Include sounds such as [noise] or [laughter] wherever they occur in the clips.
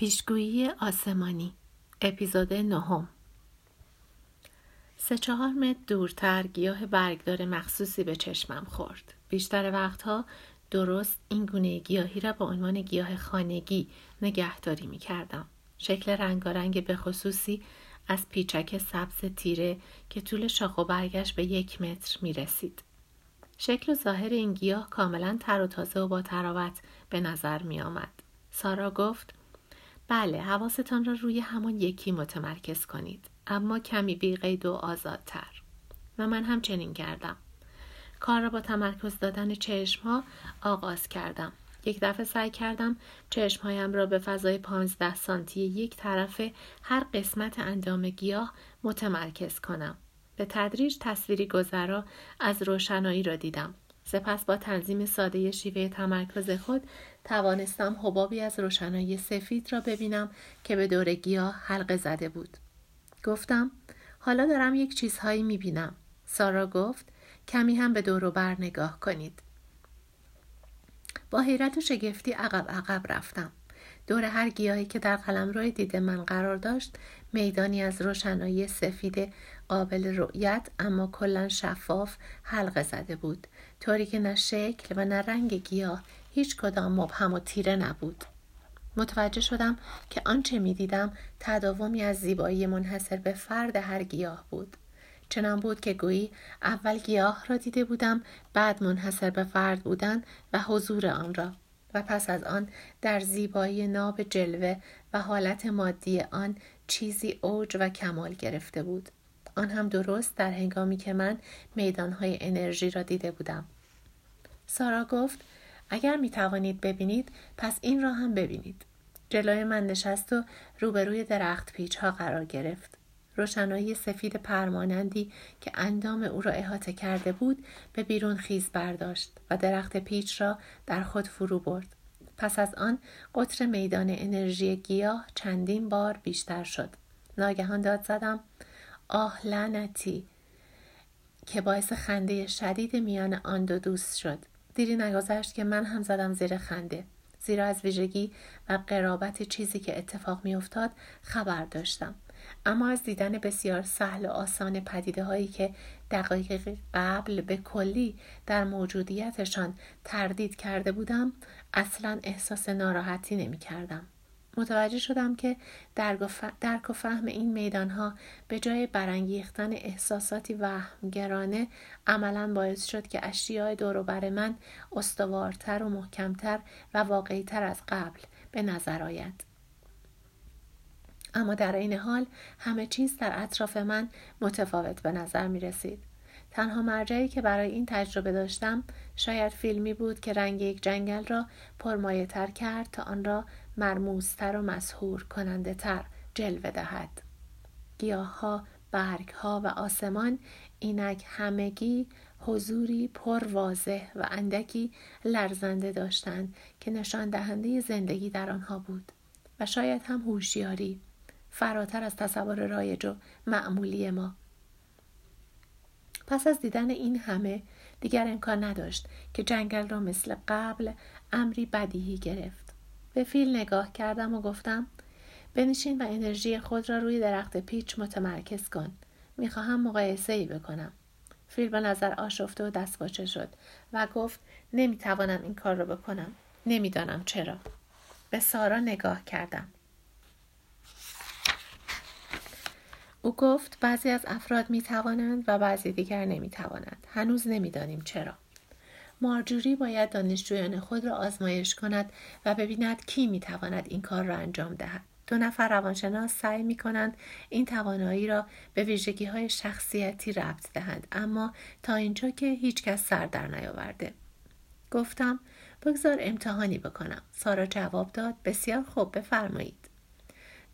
پیشگویی آسمانی اپیزود نهم سه چهار متر دورتر گیاه برگدار مخصوصی به چشمم خورد بیشتر وقتها درست این گونه گیاهی را به عنوان گیاه خانگی نگهداری می کردم. شکل رنگارنگ به خصوصی از پیچک سبز تیره که طول شاخ و برگش به یک متر می رسید. شکل و ظاهر این گیاه کاملا تر و تازه و با تراوت به نظر می آمد. سارا گفت بله حواستان را روی همان یکی متمرکز کنید اما کمی بیقید و آزادتر. و من هم چنین کردم. کار را با تمرکز دادن چشم ها آغاز کردم. یک دفعه سعی کردم چشمهایم را به فضای پانزده سانتی یک طرف هر قسمت اندام گیاه متمرکز کنم. به تدریج تصویری گذرا از روشنایی را دیدم. سپس با تنظیم ساده شیوه تمرکز خود توانستم حبابی از روشنایی سفید را ببینم که به دور گیاه حلقه زده بود. گفتم حالا دارم یک چیزهایی می‌بینم. سارا گفت کمی هم به دور و بر نگاه کنید. با حیرت و شگفتی عقب عقب رفتم. دور هر گیاهی که در قلم روی دید من قرار داشت میدانی از روشنایی سفید قابل رؤیت اما کلا شفاف حلقه زده بود طوری که نه شکل و نه رنگ گیاه هیچ کدام مبهم و تیره نبود. متوجه شدم که آنچه می دیدم تداومی از زیبایی منحصر به فرد هر گیاه بود. چنان بود که گویی اول گیاه را دیده بودم بعد منحصر به فرد بودن و حضور آن را. و پس از آن در زیبایی ناب جلوه و حالت مادی آن چیزی اوج و کمال گرفته بود. آن هم درست در هنگامی که من میدانهای انرژی را دیده بودم. سارا گفت اگر می توانید ببینید پس این را هم ببینید. جلوی من نشست و روبروی درخت پیچ ها قرار گرفت. روشنایی سفید پرمانندی که اندام او را احاطه کرده بود به بیرون خیز برداشت و درخت پیچ را در خود فرو برد. پس از آن قطر میدان انرژی گیاه چندین بار بیشتر شد. ناگهان داد زدم آه لعنتی. که باعث خنده شدید میان آن دو دوست شد. دیری نگذشت که من هم زدم زیر خنده. زیرا از ویژگی و قرابت چیزی که اتفاق میافتاد خبر داشتم. اما از دیدن بسیار سهل و آسان پدیده هایی که دقایق قبل به کلی در موجودیتشان تردید کرده بودم اصلا احساس ناراحتی نمی کردم. متوجه شدم که درک و فهم این میدان ها به جای برانگیختن احساساتی وهمگرانه عملا باعث شد که اشیاء بر من استوارتر و محکمتر و واقعیتر از قبل به نظر آید. اما در این حال همه چیز در اطراف من متفاوت به نظر می رسید. تنها مرجعی که برای این تجربه داشتم شاید فیلمی بود که رنگ یک جنگل را پرمایه تر کرد تا آن را مرموزتر و مسهور کننده تر جلوه دهد. گیاه ها، و آسمان اینک همگی حضوری پر واضح و اندکی لرزنده داشتند که نشان دهنده زندگی در آنها بود و شاید هم هوشیاری فراتر از تصور رایج و معمولی ما پس از دیدن این همه دیگر امکان نداشت که جنگل را مثل قبل امری بدیهی گرفت به فیل نگاه کردم و گفتم بنشین و انرژی خود را روی درخت پیچ متمرکز کن. می‌خواهم مقایسه ای بکنم. فیل به نظر آشفته و دستپاچه شد و گفت نمی‌توانم این کار را بکنم. نمی‌دانم چرا. به سارا نگاه کردم. او گفت بعضی از افراد می توانند و بعضی دیگر نمی توانند. هنوز نمی‌دانیم چرا. مارجوری باید دانشجویان خود را آزمایش کند و ببیند کی می تواند این کار را انجام دهد. دو نفر روانشناس سعی می کنند این توانایی را به ویژگی های شخصیتی ربط دهند اما تا اینجا که هیچ کس سر در نیاورده. گفتم بگذار امتحانی بکنم. سارا جواب داد بسیار خوب بفرمایید.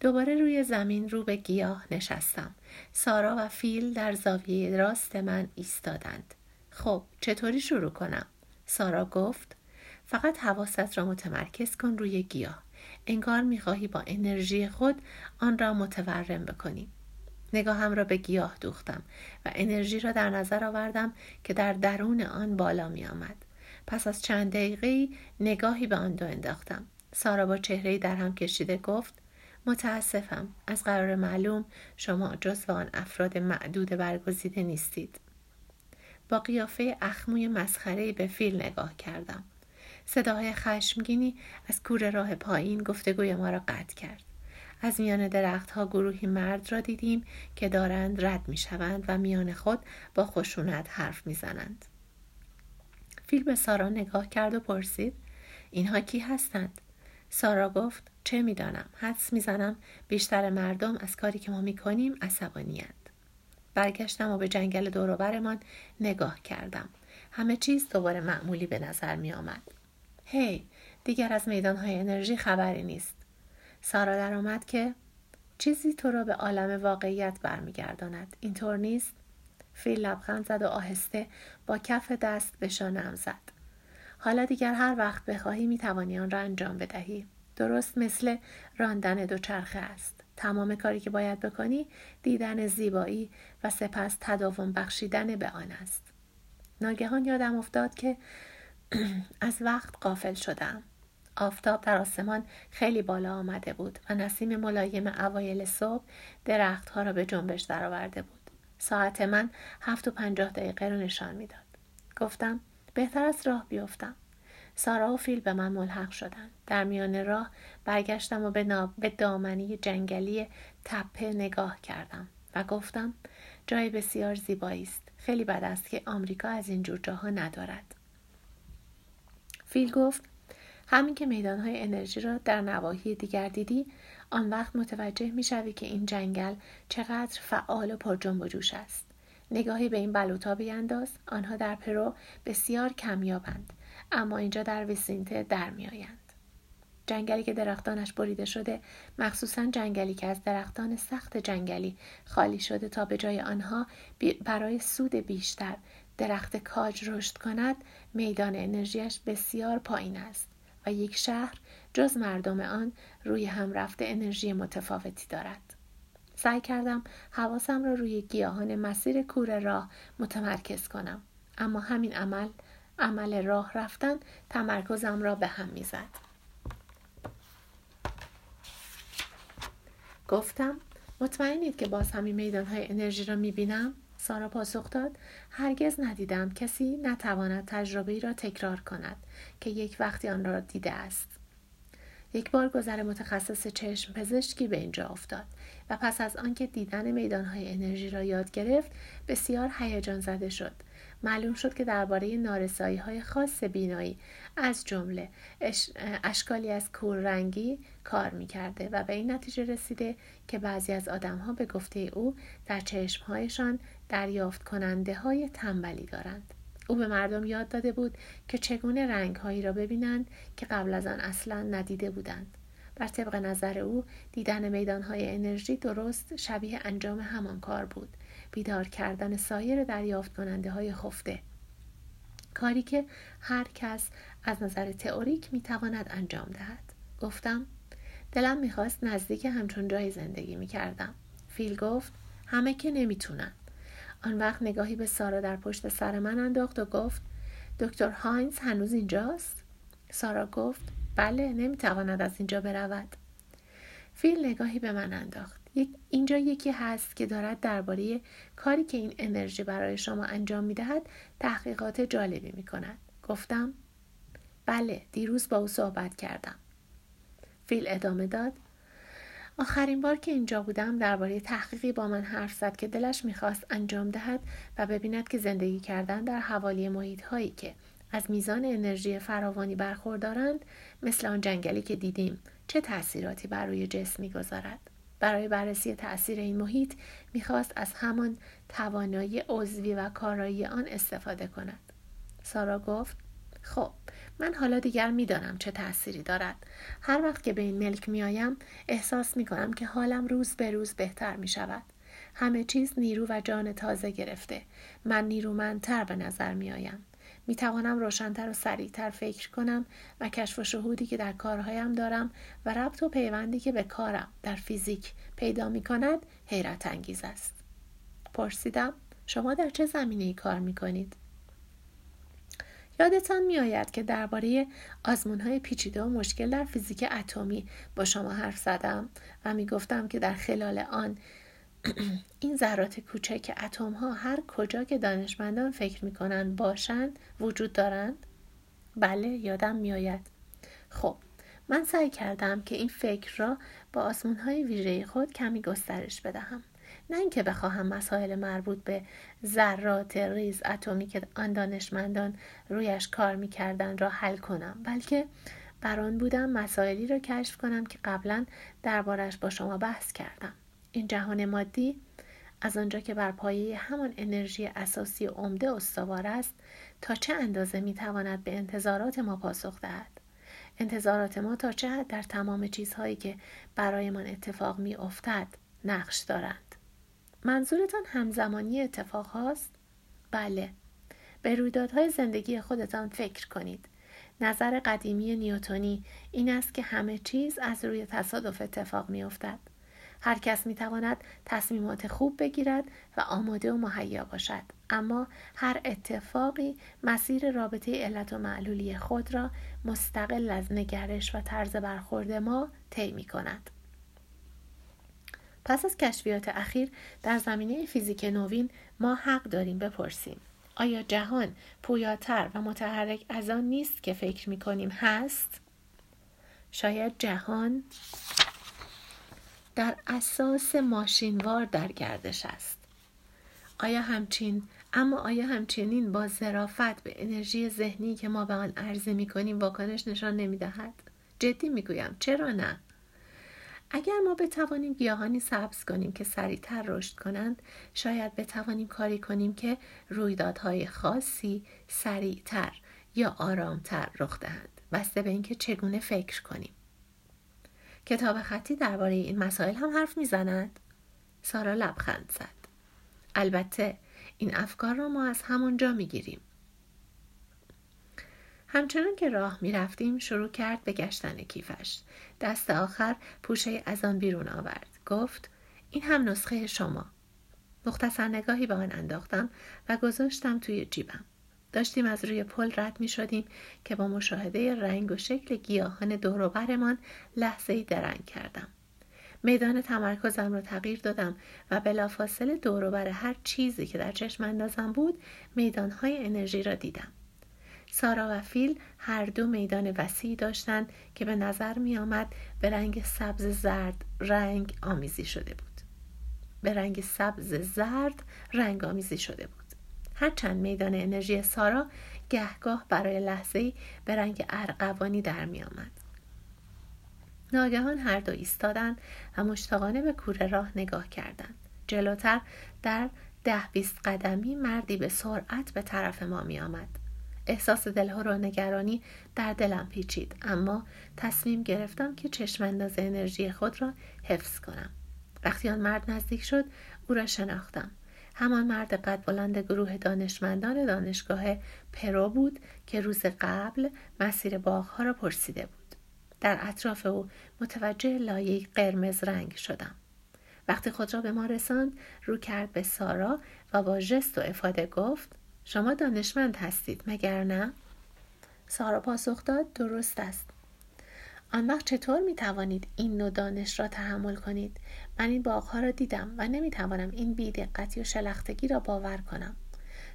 دوباره روی زمین رو به گیاه نشستم. سارا و فیل در زاویه راست من ایستادند. خب چطوری شروع کنم؟ سارا گفت فقط حواست را متمرکز کن روی گیاه. انگار می‌خواهی با انرژی خود آن را متورم بکنی. نگاهم را به گیاه دوختم و انرژی را در نظر آوردم که در درون آن بالا می آمد. پس از چند دقیقه نگاهی به آن دو انداختم. سارا با چهره در هم کشیده گفت متاسفم از قرار معلوم شما جزو آن افراد معدود برگزیده نیستید با قیافه اخموی مسخره به فیل نگاه کردم صداهای خشمگینی از کوره راه پایین گفتگوی ما را قطع کرد از میان درختها گروهی مرد را دیدیم که دارند رد می شوند و میان خود با خشونت حرف می زنند. فیل به سارا نگاه کرد و پرسید اینها کی هستند؟ سارا گفت چه می‌دانم حدس می‌زنم بیشتر مردم از کاری که ما می‌کنیم عصبانیند برگشتم و به جنگل دوروبرمان نگاه کردم همه چیز دوباره معمولی به نظر می آمد. هی دیگر از میدانهای انرژی خبری نیست. سارا در آمد که چیزی تو را به عالم واقعیت برمیگرداند. اینطور نیست؟ فیل لبخند زد و آهسته با کف دست به شانم زد. حالا دیگر هر وقت بخواهی می توانی آن را انجام بدهی. درست مثل راندن دوچرخه است. تمام کاری که باید بکنی دیدن زیبایی سپس تداوم بخشیدن به آن است. ناگهان یادم افتاد که [clears throat] از وقت قافل شدم. آفتاب در آسمان خیلی بالا آمده بود و نسیم ملایم اوایل صبح درختها را به جنبش درآورده بود. ساعت من هفت و پنجاه دقیقه رو نشان می‌داد. گفتم بهتر از راه بیفتم. سارا و فیل به من ملحق شدند. در میان راه برگشتم و به, به دامنی جنگلی تپه نگاه کردم و گفتم جای بسیار زیبایی است. خیلی بد است که آمریکا از این جور جاها ندارد. فیل گفت همین که میدانهای انرژی را در نواحی دیگر دیدی آن وقت متوجه می‌شوی که این جنگل چقدر فعال و پر جنب و جوش است نگاهی به این بلوطا بیانداز آنها در پرو بسیار کمیابند اما اینجا در ویسینته در میآیند جنگلی که درختانش بریده شده مخصوصا جنگلی که از درختان سخت جنگلی خالی شده تا به جای آنها برای سود بیشتر درخت کاج رشد کند میدان انرژیش بسیار پایین است و یک شهر جز مردم آن روی هم رفته انرژی متفاوتی دارد. سعی کردم حواسم را روی گیاهان مسیر کور راه متمرکز کنم اما همین عمل عمل راه رفتن تمرکزم را به هم می‌زد. گفتم مطمئنید که باز همین میدانهای انرژی را می‌بینم؟ سارا پاسخ داد هرگز ندیدم کسی نتواند تجربه ای را تکرار کند که یک وقتی آن را دیده است. یک بار گذر متخصص چشم پزشکی به اینجا افتاد و پس از آنکه دیدن میدانهای انرژی را یاد گرفت بسیار هیجان زده شد. معلوم شد که درباره نارسایی های خاص بینایی از جمله اشکالی از رنگی کار می کرده و به این نتیجه رسیده که بعضی از آدم ها به گفته او در چشمهایشان دریافت کننده های تنبلی دارند. او به مردم یاد داده بود که چگونه رنگ هایی را ببینند که قبل از آن اصلا ندیده بودند. بر طبق نظر او دیدن میدان های انرژی درست شبیه انجام همان کار بود بیدار کردن سایر دریافت کننده های خفته. کاری که هر کس از نظر تئوریک می‌تواند انجام دهد. گفتم دلم می‌خواست نزدیک همچون جایی زندگی می‌کردم. فیل گفت همه که نمی‌تونن. آن وقت نگاهی به سارا در پشت سر من انداخت و گفت دکتر هاینز هنوز اینجاست؟ سارا گفت بله نمی‌تواند از اینجا برود. فیل نگاهی به من انداخت. اینجا یکی هست که دارد درباره کاری که این انرژی برای شما انجام می‌دهد تحقیقات جالبی می کند. گفتم بله دیروز با او صحبت کردم. فیل ادامه داد آخرین بار که اینجا بودم درباره تحقیقی با من حرف زد که دلش می‌خواست انجام دهد و ببیند که زندگی کردن در حوالی محیط هایی که از میزان انرژی فراوانی برخوردارند مثل آن جنگلی که دیدیم چه تاثیراتی بر روی جسم می‌گذارد برای بررسی تاثیر این محیط می‌خواست از همان توانایی عضوی و کارایی آن استفاده کند. سارا گفت خب من حالا دیگر می‌دانم چه تأثیری دارد. هر وقت که به این ملک میآیم احساس می‌کنم که حالم روز به روز بهتر می شود همه چیز نیرو و جان تازه گرفته. من نیرومندتر به نظر میآیم. می توانم روشنتر و سریعتر فکر کنم و کشف و شهودی که در کارهایم دارم و ربط و پیوندی که به کارم در فیزیک پیدا می کند حیرت انگیز است. پرسیدم شما در چه زمینه ای کار می کنید؟ یادتان میآید که درباره های پیچیده و مشکل در فیزیک اتمی با شما حرف زدم و می‌گفتم که در خلال آن [clears throat] این ذرات کوچک اتم ها هر کجا که دانشمندان فکر می کنند باشند وجود دارند؟ بله یادم میآید. خب من سعی کردم که این فکر را با آسمون های ویژه خود کمی گسترش بدهم. نه اینکه بخواهم مسائل مربوط به ذرات ریز اتمی که آن دانشمندان رویش کار می‌کردند را حل کنم بلکه بر آن بودم مسائلی را کشف کنم که قبلا دربارش با شما بحث کردم این جهان مادی از آنجا که بر پایه همان انرژی اساسی عمده استوار است تا چه اندازه می‌تواند به انتظارات ما پاسخ دهد انتظارات ما تا چه حد در تمام چیزهایی که برایمان اتفاق می افتد نقش دارند منظورتان همزمانی اتفاق هاست؟ بله به رویدادهای زندگی خودتان فکر کنید نظر قدیمی نیوتونی این است که همه چیز از روی تصادف اتفاق می افتد. هر کس می تواند تصمیمات خوب بگیرد و آماده و مهیا باشد. اما هر اتفاقی مسیر رابطه علت و معلولی خود را مستقل از نگرش و طرز برخورد ما طی می کند پس از کشفیات اخیر در زمینه فیزیک نوین ما حق داریم بپرسیم. آیا جهان پویاتر و متحرک از آن نیست که فکر می کنیم هست؟ شاید جهان در اساس ماشینوار در گردش است. آیا همچین اما آیا همچنین با ظرافت به انرژی ذهنی که ما به آن عرضه می کنیم واکنش نشان نمی دهد؟ جدی می گویم چرا نه؟ اگر ما بتوانیم گیاهانی سبز کنیم که سریعتر رشد کنند شاید بتوانیم کاری کنیم که رویدادهای خاصی سریعتر یا آرامتر رخ دهند بسته به اینکه چگونه فکر کنیم کتاب خطی درباره این مسائل هم حرف می‌زند سارا لبخند زد البته این افکار را ما از همونجا می‌گیریم همچنان که راه می رفتیم شروع کرد به گشتن کیفش. دست آخر پوشه از آن بیرون آورد. گفت این هم نسخه شما. مختصر نگاهی به آن انداختم و گذاشتم توی جیبم. داشتیم از روی پل رد می شدیم که با مشاهده رنگ و شکل گیاهان دوروبرمان لحظه ای درنگ کردم. میدان تمرکزم را تغییر دادم و بلافاصله دوروبر هر چیزی که در چشم اندازم بود میدانهای انرژی را دیدم. سارا و فیل هر دو میدان وسیعی داشتند که به نظر می آمد به رنگ سبز زرد رنگ آمیزی شده بود. به رنگ سبز زرد رنگ آمیزی شده بود. هرچند میدان انرژی سارا گهگاه برای لحظه به رنگ ارغوانی در می آمد. ناگهان هر دو ایستادند و مشتاقانه به کوره راه نگاه کردند. جلوتر در ده بیست قدمی مردی به سرعت به طرف ما می آمد. احساس دلهور و نگرانی در دلم پیچید اما تصمیم گرفتم که چشم انداز انرژی خود را حفظ کنم وقتی آن مرد نزدیک شد او را شناختم همان مرد قد بلند گروه دانشمندان دانشگاه پرو بود که روز قبل مسیر باغها را پرسیده بود در اطراف او متوجه لایه قرمز رنگ شدم وقتی خود را به ما رساند رو کرد به سارا و با ژست و افاده گفت شما دانشمند هستید مگر نه؟ سارا پاسخ داد درست است. آن وقت چطور می توانید این نوع دانش را تحمل کنید؟ من این باغها را دیدم و نمی توانم این بیدقتی و شلختگی را باور کنم.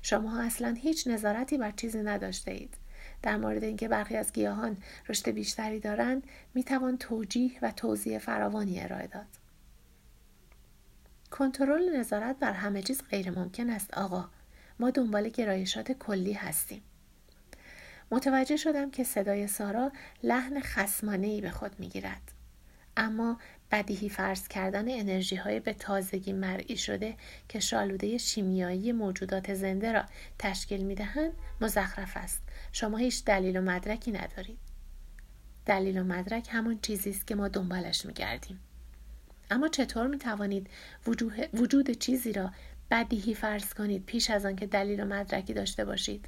شما اصلا هیچ نظارتی بر چیزی نداشته اید. در مورد اینکه برخی از گیاهان رشد بیشتری دارند می توان توجیه و توضیح فراوانی ارائه داد. کنترل نظارت بر همه چیز غیر ممکن است آقا ما دنبال گرایشات کلی هستیم متوجه شدم که صدای سارا لحن خسمانه به خود می‌گیرد. اما بدیهی فرض کردن انرژی های به تازگی مرئی شده که شالوده شیمیایی موجودات زنده را تشکیل می دهند مزخرف است. شما هیچ دلیل و مدرکی ندارید. دلیل و مدرک همون چیزی است که ما دنبالش می گردیم. اما چطور می توانید وجود چیزی را بدیهی فرض کنید پیش از آنکه دلیل و مدرکی داشته باشید؟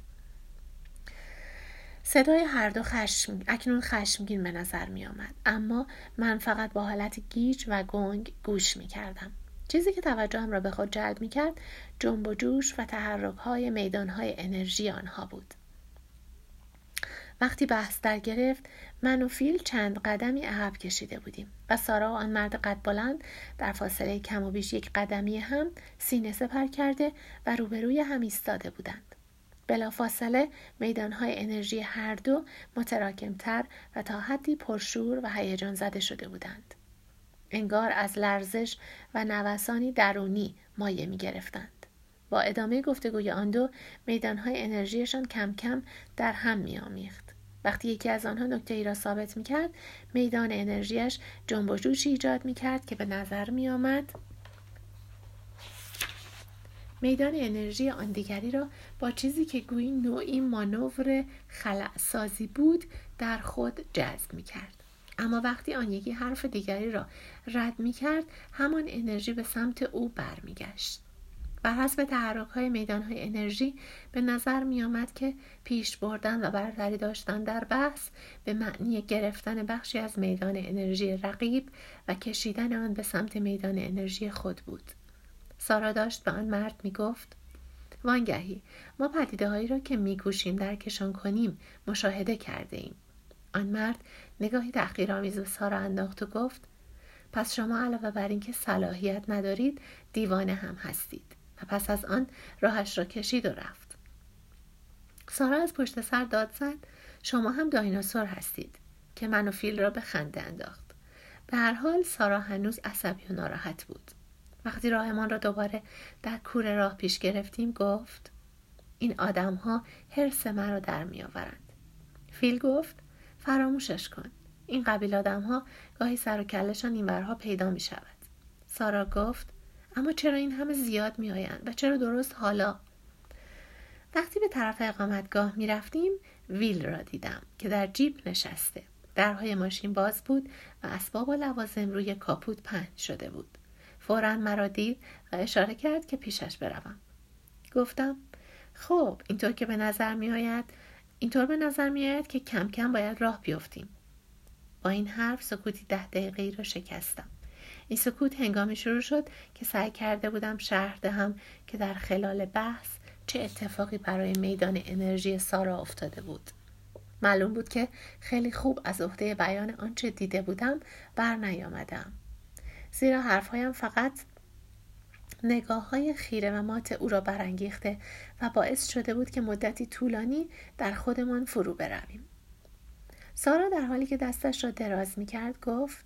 صدای هر دو خشم اکنون خشمگین به نظر می آمد اما من فقط با حالت گیج و گنگ گوش می کردم چیزی که توجهم را به خود جلب می کرد جنب و جوش و تحرک های میدان های انرژی آنها بود. وقتی بحث در گرفت من و فیل چند قدمی عقب کشیده بودیم و سارا و آن مرد قد بلند در فاصله کم و بیش یک قدمی هم سینه سپر کرده و روبروی هم ایستاده بودند. بلافاصله میدانهای انرژی هر دو متراکمتر و تا حدی پرشور و هیجان زده شده بودند انگار از لرزش و نوسانی درونی مایه می گرفتند. با ادامه گفتگوی آن دو میدانهای انرژیشان کم کم در هم می آمیخت. وقتی یکی از آنها نکته ای را ثابت می کرد میدان انرژیش جنب و جوشی ایجاد می کرد که به نظر می آمد میدان انرژی آن دیگری را با چیزی که گویی نوعی مانور خلع سازی بود در خود جذب می کرد. اما وقتی آن یکی حرف دیگری را رد می کرد همان انرژی به سمت او برمیگشت. بر حسب تحرک های میدان های انرژی به نظر می آمد که پیش بردن و برتری داشتن در بحث به معنی گرفتن بخشی از میدان انرژی رقیب و کشیدن آن به سمت میدان انرژی خود بود. سارا داشت به آن مرد می گفت وانگهی ما پدیده هایی را که میکوشیم درکشان کنیم مشاهده کرده ایم. آن مرد نگاهی تحقیرآمیز به سارا انداخت و گفت پس شما علاوه بر اینکه صلاحیت ندارید دیوانه هم هستید و پس از آن راهش را کشید و رفت. سارا از پشت سر داد زد شما هم دایناسور هستید که من فیل را به خنده انداخت. به هر حال سارا هنوز عصبی و ناراحت بود. وقتی راهمان را دوباره در کوره راه پیش گرفتیم گفت این آدم ها حرس مرا در می آورند. فیل گفت فراموشش کن. این قبیل آدم ها گاهی سر و کلشان این ورها پیدا می شود سارا گفت اما چرا این همه زیاد می آیند و چرا درست حالا؟ وقتی به طرف اقامتگاه می رفتیم ویل را دیدم که در جیب نشسته. درهای ماشین باز بود و اسباب و لوازم روی کاپوت پهن شده بود. فورا مرا دید و اشاره کرد که پیشش بروم. گفتم خب اینطور که به نظر می آید اینطور به نظر می آید که کم کم باید راه بیفتیم با این حرف سکوتی ده دقیقه ای را شکستم. این سکوت هنگامی شروع شد که سعی کرده بودم شرح دهم که در خلال بحث چه اتفاقی برای میدان انرژی سارا افتاده بود. معلوم بود که خیلی خوب از عهده بیان آنچه دیده بودم بر نیامدم زیرا حرفهایم فقط نگاه های خیره و مات او را برانگیخته و باعث شده بود که مدتی طولانی در خودمان فرو برویم. سارا در حالی که دستش را دراز می کرد گفت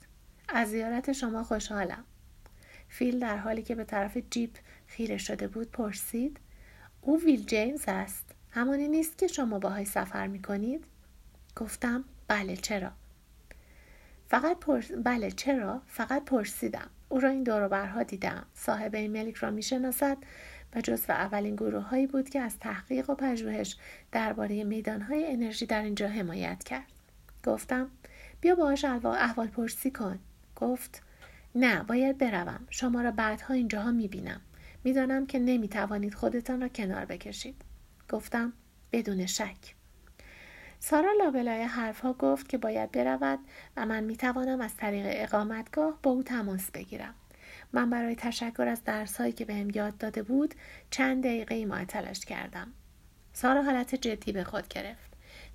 از زیارت شما خوشحالم. فیل در حالی که به طرف جیپ خیره شده بود پرسید او ویل جیمز است. همانی نیست که شما باهای سفر می کنید؟ گفتم بله چرا؟ فقط پرس... بله چرا؟ فقط پرسیدم. او را این دوروبرها دیدم. صاحب این ملک را می‌شناسد و جزو اولین گروه هایی بود که از تحقیق و پژوهش درباره میدانهای انرژی در اینجا حمایت کرد. گفتم بیا باهاش احوال پرسی کن. گفت نه باید بروم. شما را بعدها اینجاها می‌بینم. می‌دانم که نمی‌توانید خودتان را کنار بکشید. گفتم بدون شک. سارا لابلای حرفها گفت که باید برود و من می توانم از طریق اقامتگاه با او تماس بگیرم. من برای تشکر از درسهایی که بهم یاد داده بود چند دقیقه معطلش کردم. سارا حالت جدی به خود گرفت.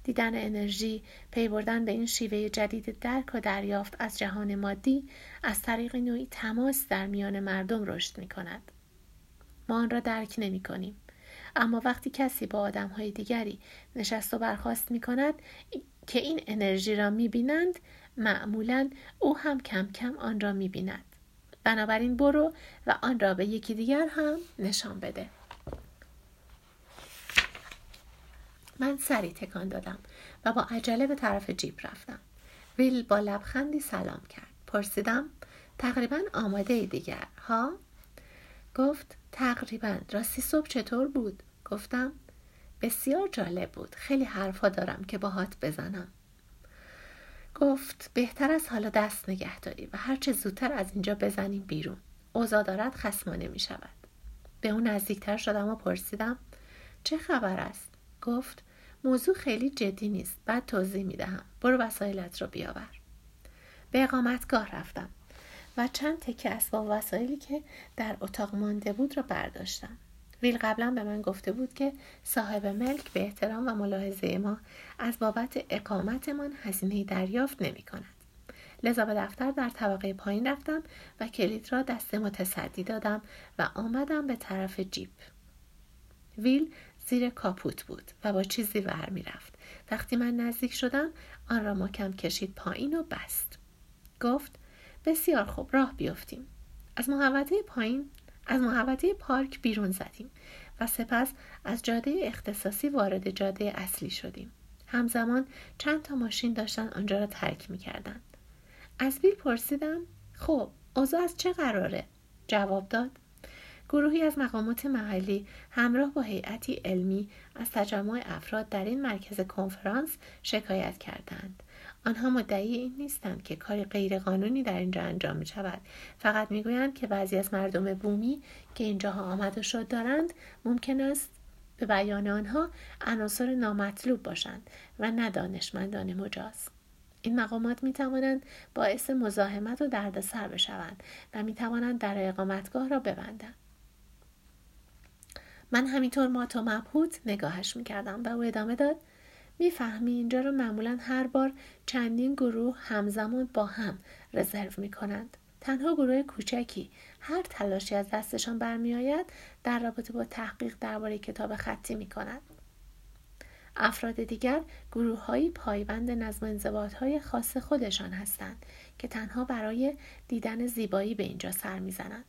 دیدن انرژی، پی بردن به این شیوه جدید درک و دریافت از جهان مادی از طریق نوعی تماس در میان مردم رشد می کند. ما آن را درک نمی کنیم. اما وقتی کسی با آدم های دیگری نشست و برخواست می کند که این انرژی را می بینند معمولا او هم کم کم آن را می بیند. بنابراین برو و آن را به یکی دیگر هم نشان بده. من سری تکان دادم و با عجله به طرف جیب رفتم. ویل با لبخندی سلام کرد. پرسیدم تقریبا آماده دیگر ها؟ گفت تقریبا راستی صبح چطور بود؟ گفتم بسیار جالب بود. خیلی حرفا دارم که باهات بزنم. گفت بهتر از حالا دست نگه داری و هرچه زودتر از اینجا بزنیم بیرون. اوضاع دارد خسمانه می شود. به اون نزدیکتر شدم و پرسیدم چه خبر است؟ گفت موضوع خیلی جدی نیست. بعد توضیح می دهم. برو وسایلت رو بیاور. به اقامتگاه رفتم. و چند تکه اسباب وسایلی که در اتاق مانده بود را برداشتم ویل قبلا به من گفته بود که صاحب ملک به احترام و ملاحظه ما از بابت اقامتمان هزینه دریافت نمی کند. لذا به دفتر در طبقه پایین رفتم و کلید را دست متصدی دادم و آمدم به طرف جیپ. ویل زیر کاپوت بود و با چیزی ور رفت. وقتی من نزدیک شدم آن را محکم کشید پایین و بست. گفت بسیار خوب راه بیفتیم. از محوطه پایین از محوطه پارک بیرون زدیم و سپس از جاده اختصاصی وارد جاده اصلی شدیم. همزمان چند تا ماشین داشتن آنجا را ترک می کردن. از بیل پرسیدم خب اوضاع از چه قراره؟ جواب داد گروهی از مقامات محلی همراه با هیئتی علمی از تجمع افراد در این مرکز کنفرانس شکایت کردند آنها مدعی این نیستند که کاری غیرقانونی در اینجا انجام می شود فقط می‌گویند که بعضی از مردم بومی که اینجاها آمد و شد دارند ممکن است به بیان آنها عناصر نامطلوب باشند و نه دانشمندان مجاز. این مقامات می توانند باعث مزاحمت و دردسر بشوند و می توانند در اقامتگاه را ببندند. من همینطور مات و مبهوت نگاهش می‌کردم و او ادامه داد می‌فهمی اینجا رو معمولا هر بار چندین گروه همزمان با هم رزرو می‌کنند. تنها گروه کوچکی هر تلاشی از دستشان برمیآید در رابطه با تحقیق درباره کتاب خطی می‌کنند افراد دیگر گروه پایبند نظم انضباط های خاص خودشان هستند که تنها برای دیدن زیبایی به اینجا سر می‌زنند.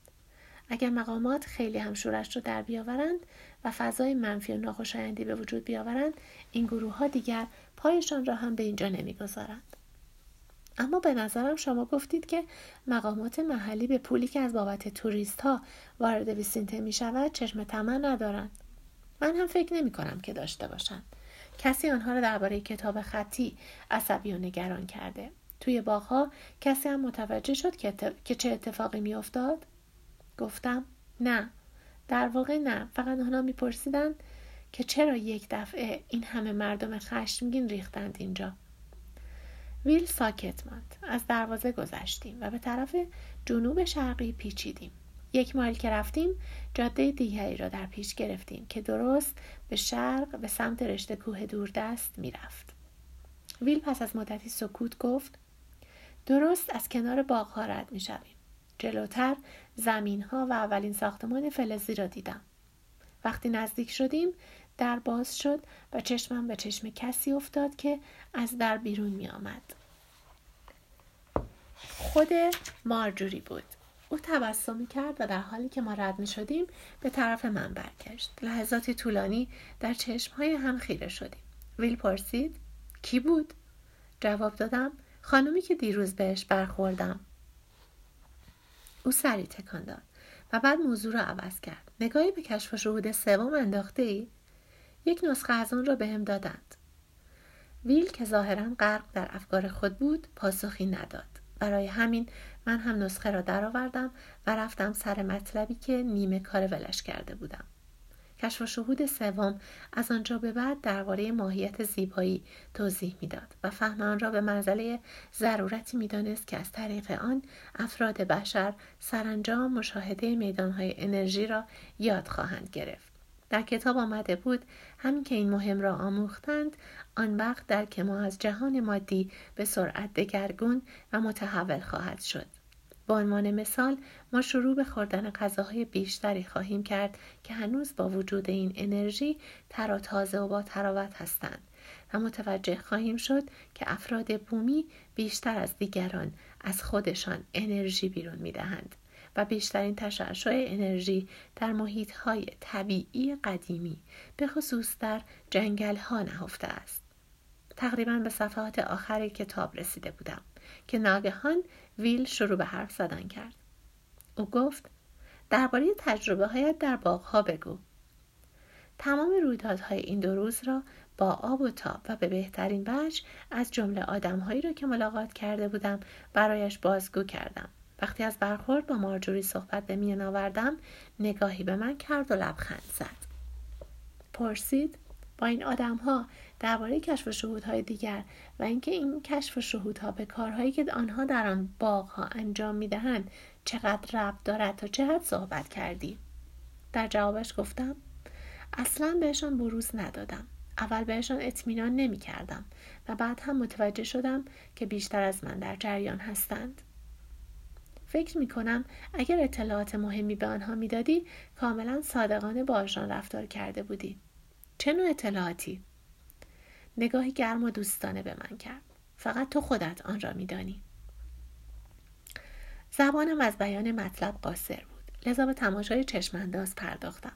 اگر مقامات خیلی هم شورش رو در بیاورند و فضای منفی و ناخوشایندی به وجود بیاورند این گروه ها دیگر پایشان را هم به اینجا نمی‌گذارند. اما به نظرم شما گفتید که مقامات محلی به پولی که از بابت توریست ها وارد ویسینته می شود چشم تمن ندارند. من هم فکر نمی کنم که داشته باشند. کسی آنها را درباره کتاب خطی عصبی و نگران کرده. توی باغها کسی هم متوجه شد که, چه اتفاقی میافتاد. گفتم نه. در واقع نه. فقط آنها میپرسیدند که چرا یک دفعه این همه مردم خشمگین ریختند اینجا. ویل ساکت ماند. از دروازه گذشتیم و به طرف جنوب شرقی پیچیدیم. یک مایل که رفتیم جاده دیگری را در پیش گرفتیم که درست به شرق به سمت رشته کوه دوردست می‌رفت. ویل پس از مدتی سکوت گفت درست از کنار باغها رد می‌شویم. جلوتر زمین ها و اولین ساختمان فلزی را دیدم. وقتی نزدیک شدیم در باز شد و چشمم به چشم کسی افتاد که از در بیرون می آمد. خود مارجوری بود. او تبسمی کرد و در حالی که ما رد می شدیم به طرف من برگشت. لحظاتی طولانی در های هم خیره شدیم. ویل پرسید کی بود؟ جواب دادم خانمی که دیروز بهش برخوردم. او سری تکان داد و بعد موضوع را عوض کرد. نگاهی به کشف و شهود سوم انداخته ای؟ یک نسخه از آن را بهم دادند. ویل که ظاهرا غرق در افکار خود بود پاسخی نداد. برای همین من هم نسخه را درآوردم و رفتم سر مطلبی که نیمه کار ولش کرده بودم. کشف و شهود سوم از آنجا به بعد درباره ماهیت زیبایی توضیح می‌داد و فهم آن را به منزله ضرورتی می‌دانست که از طریق آن افراد بشر سرانجام مشاهده میدانهای انرژی را یاد خواهند گرفت. در کتاب آمده بود همین که این مهم را آموختند آن وقت در ما از جهان مادی به سرعت دگرگون و متحول خواهد شد. به عنوان مثال ما شروع به خوردن غذاهای بیشتری خواهیم کرد که هنوز با وجود این انرژی تر و تازه و با تراوت هستند و متوجه خواهیم شد که افراد بومی بیشتر از دیگران از خودشان انرژی بیرون می دهند و بیشترین تشعشع انرژی در محیط های طبیعی قدیمی به خصوص در جنگل ها نهفته است. تقریبا به صفحات آخر کتاب رسیده بودم که ناگهان ویل شروع به حرف زدن کرد. او گفت درباره تجربه هایت در باغها بگو. تمام رویدادهای این دو روز را با آب و تاب و به بهترین وجه از جمله آدمهایی را که ملاقات کرده بودم برایش بازگو کردم. وقتی از برخورد با مارجوری صحبت به میان آوردم نگاهی به من کرد و لبخند زد. پرسید با این آدم ها درباره کشف شهودهای دیگر و اینکه این کشف شهودها به کارهایی که آنها در آن باغها انجام می‌دهند چقدر ربط دارد تا چه صحبت کردی؟ در جوابش گفتم اصلا بهشان بروز ندادم. اول بهشان اطمینان نمی کردم و بعد هم متوجه شدم که بیشتر از من در جریان هستند. فکر می کنم اگر اطلاعات مهمی به آنها می‌دادی کاملا صادقانه با رفتار کرده بودی. چه نوع اطلاعاتی؟ نگاهی گرم و دوستانه به من کرد فقط تو خودت آن را میدانی زبانم از بیان مطلب قاصر بود لذا به تماشای چشمانداز پرداختم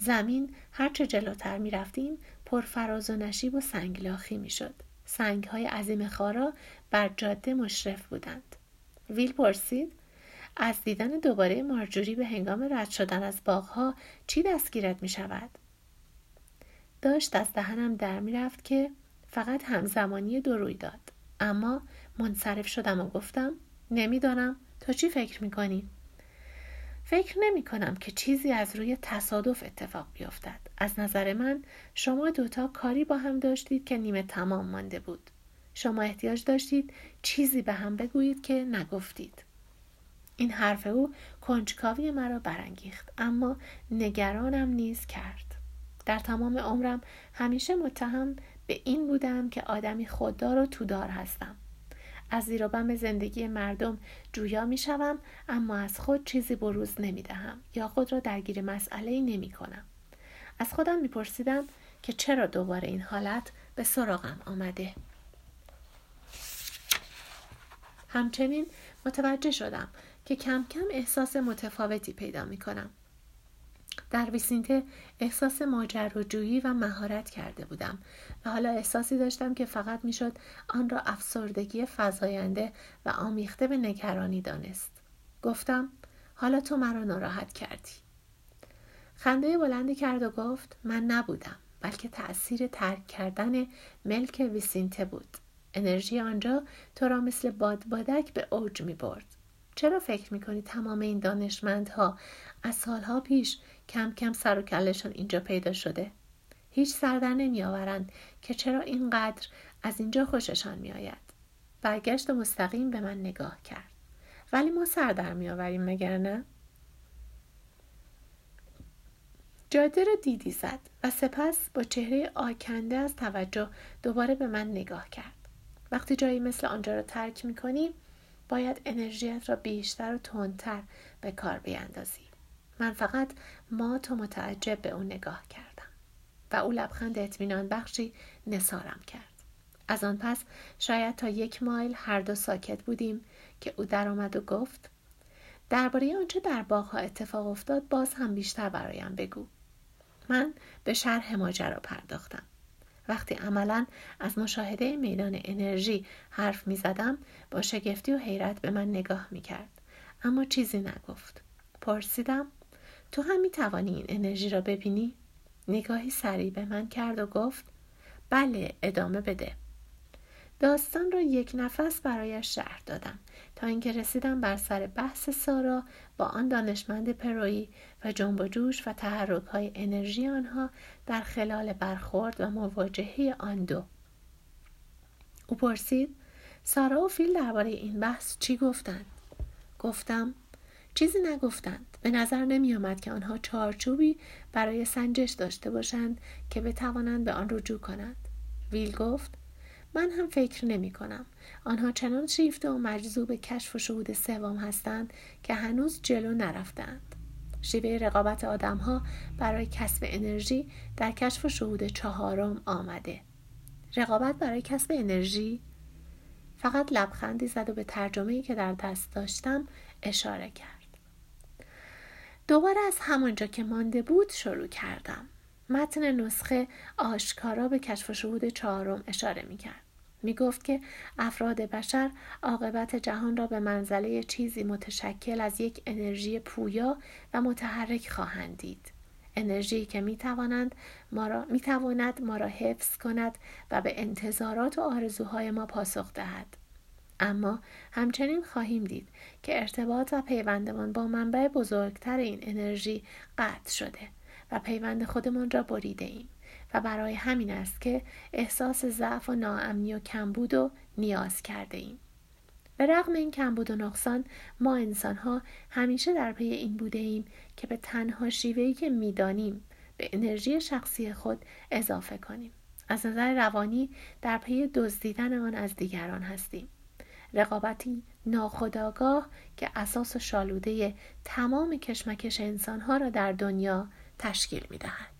زمین هرچه جلوتر می رفتیم پر فراز و نشیب و سنگلاخی می شد. سنگ های عظیم خارا بر جاده مشرف بودند. ویل پرسید از دیدن دوباره مارجوری به هنگام رد شدن از باغها چی دستگیرت می شود؟ داشت از دهنم در می رفت که فقط همزمانی دو روی داد. اما منصرف شدم و گفتم نمی‌دانم تا چی فکر می کنی؟ فکر نمی کنم که چیزی از روی تصادف اتفاق بیفتد. از نظر من شما دوتا کاری با هم داشتید که نیمه تمام مانده بود. شما احتیاج داشتید چیزی به هم بگویید که نگفتید. این حرف او کنجکاوی مرا برانگیخت اما نگرانم نیز کرد. در تمام عمرم همیشه متهم به این بودم که آدمی خوددار و تودار هستم. از زیر بم زندگی مردم جویا می شوم اما از خود چیزی بروز نمی دهم یا خود را درگیر مسئله نمی کنم. از خودم می پرسیدم که چرا دوباره این حالت به سراغم آمده. همچنین متوجه شدم که کم کم احساس متفاوتی پیدا می کنم. در ویسینته احساس ماجراجویی و مهارت کرده بودم و حالا احساسی داشتم که فقط می‌شد آن را افسردگی فضاینده و آمیخته به نگرانی دانست. گفتم حالا تو مرا ناراحت کردی. خنده بلندی کرد و گفت من نبودم بلکه تأثیر ترک کردن ملک ویسینته بود. انرژی آنجا تو را مثل بادبادک به اوج می برد چرا فکر می‌کنی تمام این دانشمندها از سالها پیش کم کم سر و کلشان اینجا پیدا شده هیچ سردر نمی آورند که چرا اینقدر از اینجا خوششان می آید. برگشت مستقیم به من نگاه کرد. ولی ما سردر می آوریم مگر نه؟ جاده را دیدی زد و سپس با چهره آکنده از توجه دوباره به من نگاه کرد. وقتی جایی مثل آنجا را ترک می کنی باید انرژیت را بیشتر و تندتر به کار بیاندازی. من فقط ما تو متعجب به اون نگاه کردم و او لبخند اطمینان بخشی نسارم کرد. از آن پس شاید تا یک مایل هر دو ساکت بودیم که او درآمد و گفت درباره آنچه در باغها اتفاق افتاد باز هم بیشتر برایم بگو من به شرح ماجرا پرداختم وقتی عملا از مشاهده میدان انرژی حرف می زدم با شگفتی و حیرت به من نگاه می کرد. اما چیزی نگفت. پرسیدم تو هم می توانی این انرژی را ببینی؟ نگاهی سریع به من کرد و گفت بله ادامه بده. داستان را یک نفس برایش شهر دادم تا اینکه رسیدم بر سر بحث سارا با آن دانشمند پرویی و جنب و جوش و تحرک های انرژی آنها در خلال برخورد و مواجهه آن دو او پرسید سارا و فیل درباره این بحث چی گفتند گفتم چیزی نگفتند به نظر نمی آمد که آنها چارچوبی برای سنجش داشته باشند که بتوانند به آن رجوع کنند ویل گفت من هم فکر نمی کنم. آنها چنان شیفته و مجذوب کشف و شهود سوم هستند که هنوز جلو نرفتند. شیوه رقابت آدمها برای کسب انرژی در کشف و شهود چهارم آمده. رقابت برای کسب انرژی فقط لبخندی زد و به ترجمه که در دست داشتم اشاره کرد. دوباره از همانجا که مانده بود شروع کردم. متن نسخه آشکارا به کشف و شهود چهارم اشاره می کرد. می گفت که افراد بشر عاقبت جهان را به منزله چیزی متشکل از یک انرژی پویا و متحرک خواهند دید. انرژی که می توانند ما را می تواند ما را حفظ کند و به انتظارات و آرزوهای ما پاسخ دهد. اما همچنین خواهیم دید که ارتباط و پیوندمان با منبع بزرگتر این انرژی قطع شده و پیوند خودمان را بریده ایم و برای همین است که احساس ضعف و ناامنی و کمبود و نیاز کرده ایم. به رغم این کمبود و نقصان ما انسان ها همیشه در پی این بوده ایم که به تنها شیوهی که می‌دانیم به انرژی شخصی خود اضافه کنیم. از نظر روانی در پی دزدیدن آن از دیگران هستیم. رقابتی ناخودآگاه که اساس و شالوده تمام کشمکش انسانها را در دنیا تشکیل می‌دهد.